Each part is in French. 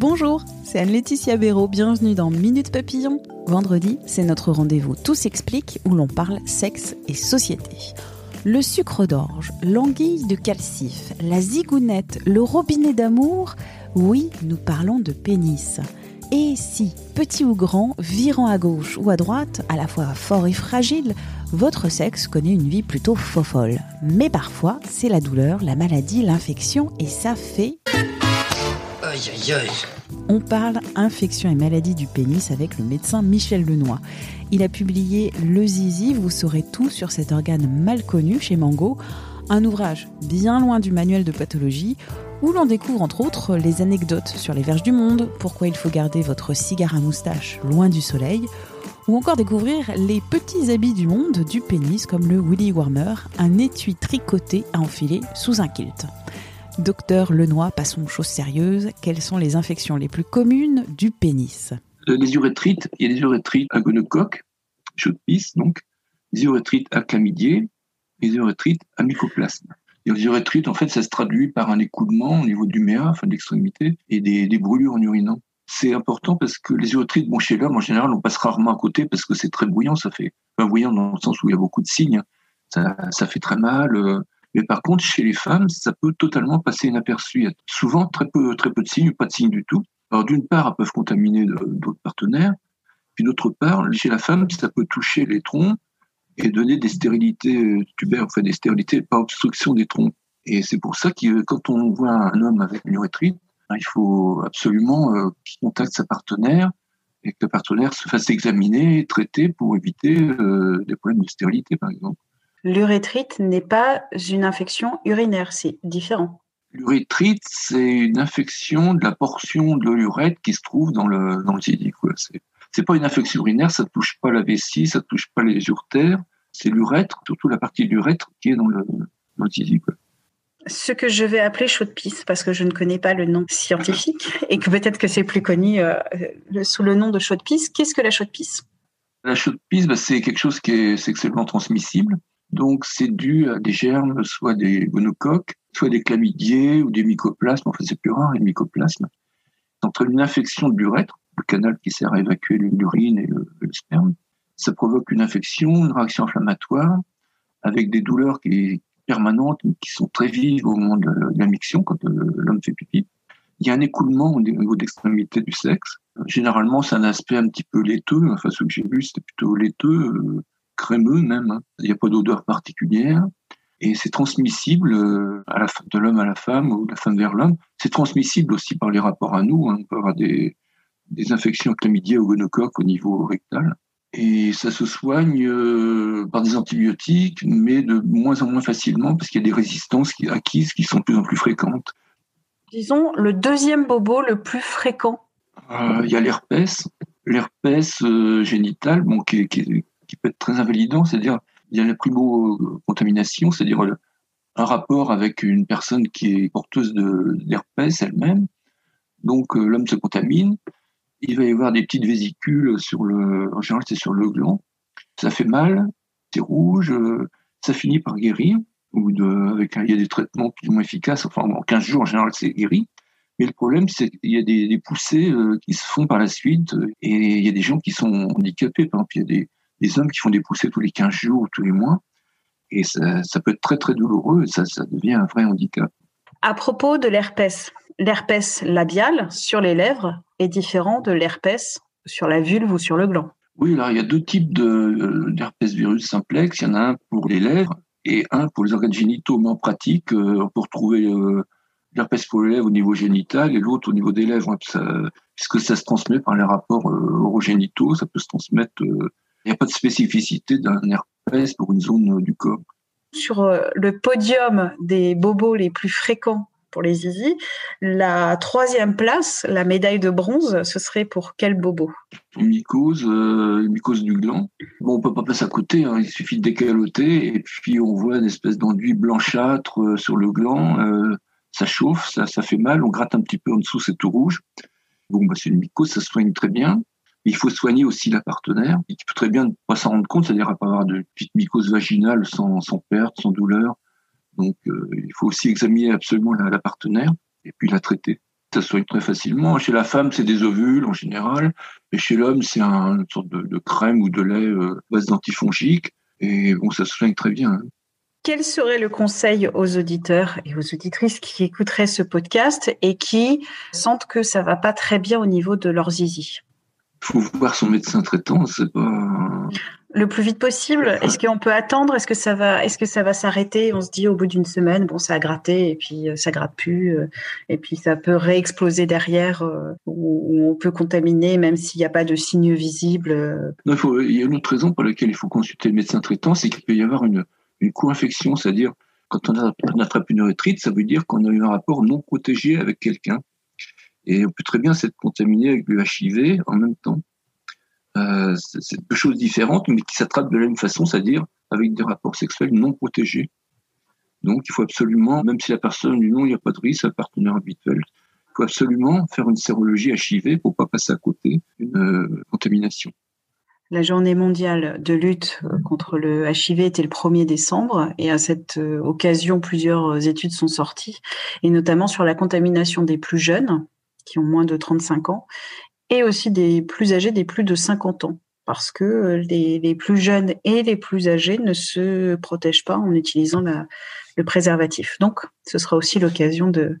Bonjour, c'est Anne-Laetitia Béraud, bienvenue dans Minute Papillon. Vendredi, c'est notre rendez-vous Tout s'explique où l'on parle sexe et société. Le sucre d'orge, l'anguille de calcif, la zigounette, le robinet d'amour, oui, nous parlons de pénis. Et si, petit ou grand, virant à gauche ou à droite, à la fois fort et fragile, votre sexe connaît une vie plutôt fofolle. Mais parfois, c'est la douleur, la maladie, l'infection, et ça fait... Aïe aïe aïe. On parle infection et maladie du pénis avec le médecin Michel Lenoy. Il a publié Le Zizi, vous saurez tout sur cet organe mal connu chez Mango, un ouvrage bien loin du manuel de pathologie où l'on découvre entre autres les anecdotes sur les verges du monde, pourquoi il faut garder votre cigare à moustache loin du soleil, ou encore découvrir les petits habits du monde du pénis comme le Willy Warmer, un étui tricoté à enfiler sous un kilt. Docteur Lenoy, passons aux choses sérieuses. Quelles sont les infections les plus communes du pénis? Les urétrites, il y a des urétrites à gonocoque, chaude pisse donc, des urétrites à chlamydier, des urétrites à mycoplasme. Les urétrites, en fait, ça se traduit par un écoulement au niveau du méa, enfin de l'extrémité, et des, des brûlures en urinant. C'est important parce que les urétrites, bon, chez l'homme, en général, on passe rarement à côté parce que c'est très bouillant, ça fait, enfin, bouillant dans le sens où il y a beaucoup de signes, ça, fait très mal, euh, mais par contre, chez les femmes, ça peut totalement passer inaperçu. Il y a souvent très peu, très peu de signes, pas de signes du tout. Alors d'une part, elles peuvent contaminer d'autres partenaires, puis d'autre part, chez la femme, ça peut toucher les troncs et donner des stérilités tubaires, enfin des stérilités par obstruction des troncs. Et c'est pour ça que quand on voit un homme avec une urétrite, il faut absolument euh, qu'il contacte sa partenaire et que le partenaire se fasse examiner, traiter pour éviter euh, des problèmes de stérilité, par exemple. L'urétrite n'est pas une infection urinaire, c'est différent. L'urétrite, c'est une infection de la portion de l'urètre qui se trouve dans le, dans le zizi. C'est, pas une infection urinaire, ça touche pas la vessie, ça touche pas les urtères. C'est l'urètre, surtout la partie de l'urètre qui est dans le, dans le zizi. Quoi. Ce que je vais appeler chaude pisse, parce que je ne connais pas le nom scientifique et que peut-être que c'est plus connu euh, sous le nom de chaude pisse. Qu'est-ce que la chaude pisse La chaude pisse, bah, c'est quelque chose qui est sexuellement transmissible. Donc, c'est dû à des germes, soit des gonocoques, soit des chlamydiés ou des mycoplasmes. Enfin, c'est plus rare, les mycoplasmes. Entre une infection de l'urètre, le canal qui sert à évacuer l'urine et le, le, sperme, ça provoque une infection, une réaction inflammatoire, avec des douleurs qui permanentes, qui sont très vives au moment de la miction, quand l'homme fait pipi. Il y a un écoulement au niveau d'extrémité du sexe. Généralement, c'est un aspect un petit peu laiteux. Enfin, ce que j'ai vu, c'était plutôt laiteux crémeux même. Hein. Il n'y a pas d'odeur particulière. Et c'est transmissible la, de l'homme à la femme ou de la femme vers l'homme. C'est transmissible aussi par les rapports à nous. Hein. On peut avoir des, infections chlamydiées ou gonocoques au niveau rectal. Et ça se soigne euh, par des antibiotiques, mais de moins en moins facilement parce qu'il y a des résistances qui, acquises qui sont de plus en plus fréquentes. Disons le deuxième bobo le plus fréquent. Euh, il y a l'herpès, l'herpès euh, génital, bon, qui, qui, qui peut être très invalidant, c'est-à-dire il y a la primo-contamination, c'est-à-dire un rapport avec une personne qui est porteuse d'herpès elle-même. Donc l'homme se contamine, il va y avoir des petites vésicules sur le, en général c'est sur le gland, ça fait mal, c'est rouge, euh, ça finit par guérir, ou avec il y a des traitements plus ou moins efficaces, enfin en 15 jours en général c'est guéri. Mais le problème, c'est qu'il y a des, poussées euh, qui se font par la suite, et il y a des gens qui sont handicapés. Par exemple, il y a des, hommes qui font des poussées tous les 15 jours ou tous les mois. Et ça, ça peut être très, très douloureux. Et ça, ça devient un vrai handicap. À propos de l'herpès, l'herpès labial sur les lèvres est différent de l'herpès sur la vulve ou sur le gland. Oui, alors il y a deux types d'herpès virus simplex. Il y en a un pour les lèvres et un pour les organes génitaux. Mais en pratique, euh, on peut retrouver euh, l'herpès pour les lèvres au niveau génital et l'autre au niveau des lèvres, hein, puisque ça se transmet par les rapports euh, orogénitaux. Ça peut se transmettre il n'y a pas de spécificité d'un pèse pour une zone du corps. Sur le podium des bobos les plus fréquents pour les zizi. La troisième place, la médaille de bronze, ce serait pour quel bobo? Mycose, euh, mycose du gland. Bon, on peut pas passer à côté, hein. il suffit de décaloter et puis on voit une espèce d'enduit blanchâtre euh, sur le gland. Euh, ça chauffe, ça, ça fait mal, on gratte un petit peu en dessous, c'est tout rouge. Bon, bah, c'est une mycose, ça se soigne très bien. Il faut soigner aussi la partenaire. Il peut très bien ne pas s'en rendre compte, c'est-à-dire à pas avoir de petite mycose vaginale sans, sans perte, sans douleur. Donc, euh, il faut aussi examiner absolument la, partenaire et puis la traiter. Ça se soigne très facilement. Chez la femme, c'est des ovules en général, et chez l'homme, c'est un, une sorte de, crème ou de lait euh, base d'antifongique. Et bon, ça se soigne très bien. Hein. Quel serait le conseil aux auditeurs et aux auditrices qui écouteraient ce podcast et qui sentent que ça va pas très bien au niveau de leur zizi? Faut voir son médecin traitant, c'est pas le plus vite possible. Est-ce qu'on peut attendre? Est-ce que ça va Est-ce que ça va s'arrêter? On se dit au bout d'une semaine, bon, ça a gratté et puis euh, ça gratte plus, euh, et puis ça peut réexploser derrière, euh, ou on peut contaminer même s'il n'y a pas de signes visibles. il, faut, il, y a une autre raison pour laquelle il faut consulter le médecin traitant, c'est qu'il peut y avoir une, une co-infection, c'est-à-dire quand on, a, on attrape une rétrite, ça veut dire qu'on a eu un rapport non protégé avec quelqu'un, et on peut très bien s'être contaminé avec du HIV en même temps. Euh, c'est deux choses différentes, mais qui s'attrapent de la même façon, c'est-à-dire avec des rapports sexuels non protégés. Donc, il faut absolument, même si la personne dit non, il n'y a pas de risque, un partenaire habituel, il faut absolument faire une sérologie HIV pour pas passer à côté d'une euh, contamination. La journée mondiale de lutte euh, contre le HIV était le 1er décembre et à cette occasion, plusieurs études sont sorties, et notamment sur la contamination des plus jeunes, qui ont moins de 35 ans, et aussi des plus âgés, des plus de 50 ans, parce que euh, les, plus jeunes et les plus âgés ne se protègent pas en utilisant le préservatif. Donc, ce sera aussi l'occasion de,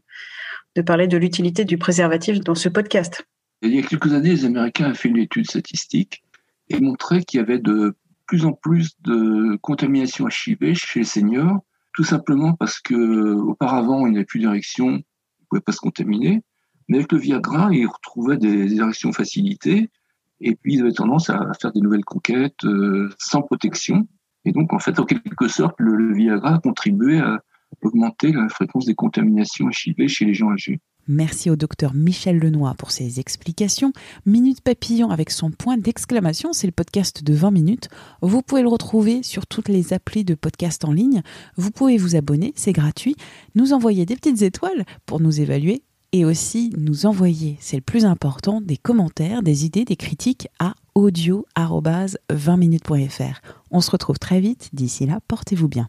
de parler de l'utilité du préservatif dans ce podcast. Il y a quelques années, les Américains ont fait une étude statistique et montraient qu'il y avait de plus en plus de contamination HIV chez les seniors, tout simplement parce que auparavant, il n'y avait plus d'érection, ils ne pouvaient pas se contaminer. Mais avec le Viagra, ils retrouvaient des érections facilitées et puis ils avaient tendance à faire des nouvelles conquêtes euh, sans protection. Et donc, en fait, en quelque sorte, le, Viagra a contribué à augmenter la fréquence des contaminations HIV chez les gens âgés. Merci au docteur Michel Lenoy pour ses explications. Minute Papillon avec son point d'exclamation, c'est le podcast de 20 minutes. Vous pouvez le retrouver sur toutes les applis de podcast en ligne. Vous pouvez vous abonner, c'est gratuit. Nous envoyer des petites étoiles pour nous évaluer et aussi nous envoyer, c'est le plus important, des commentaires, des idées, des critiques à audio-20minutes.fr. On se retrouve très vite, d'ici là, portez-vous bien.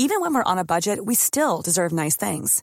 Even when we're on a budget, we still deserve nice things.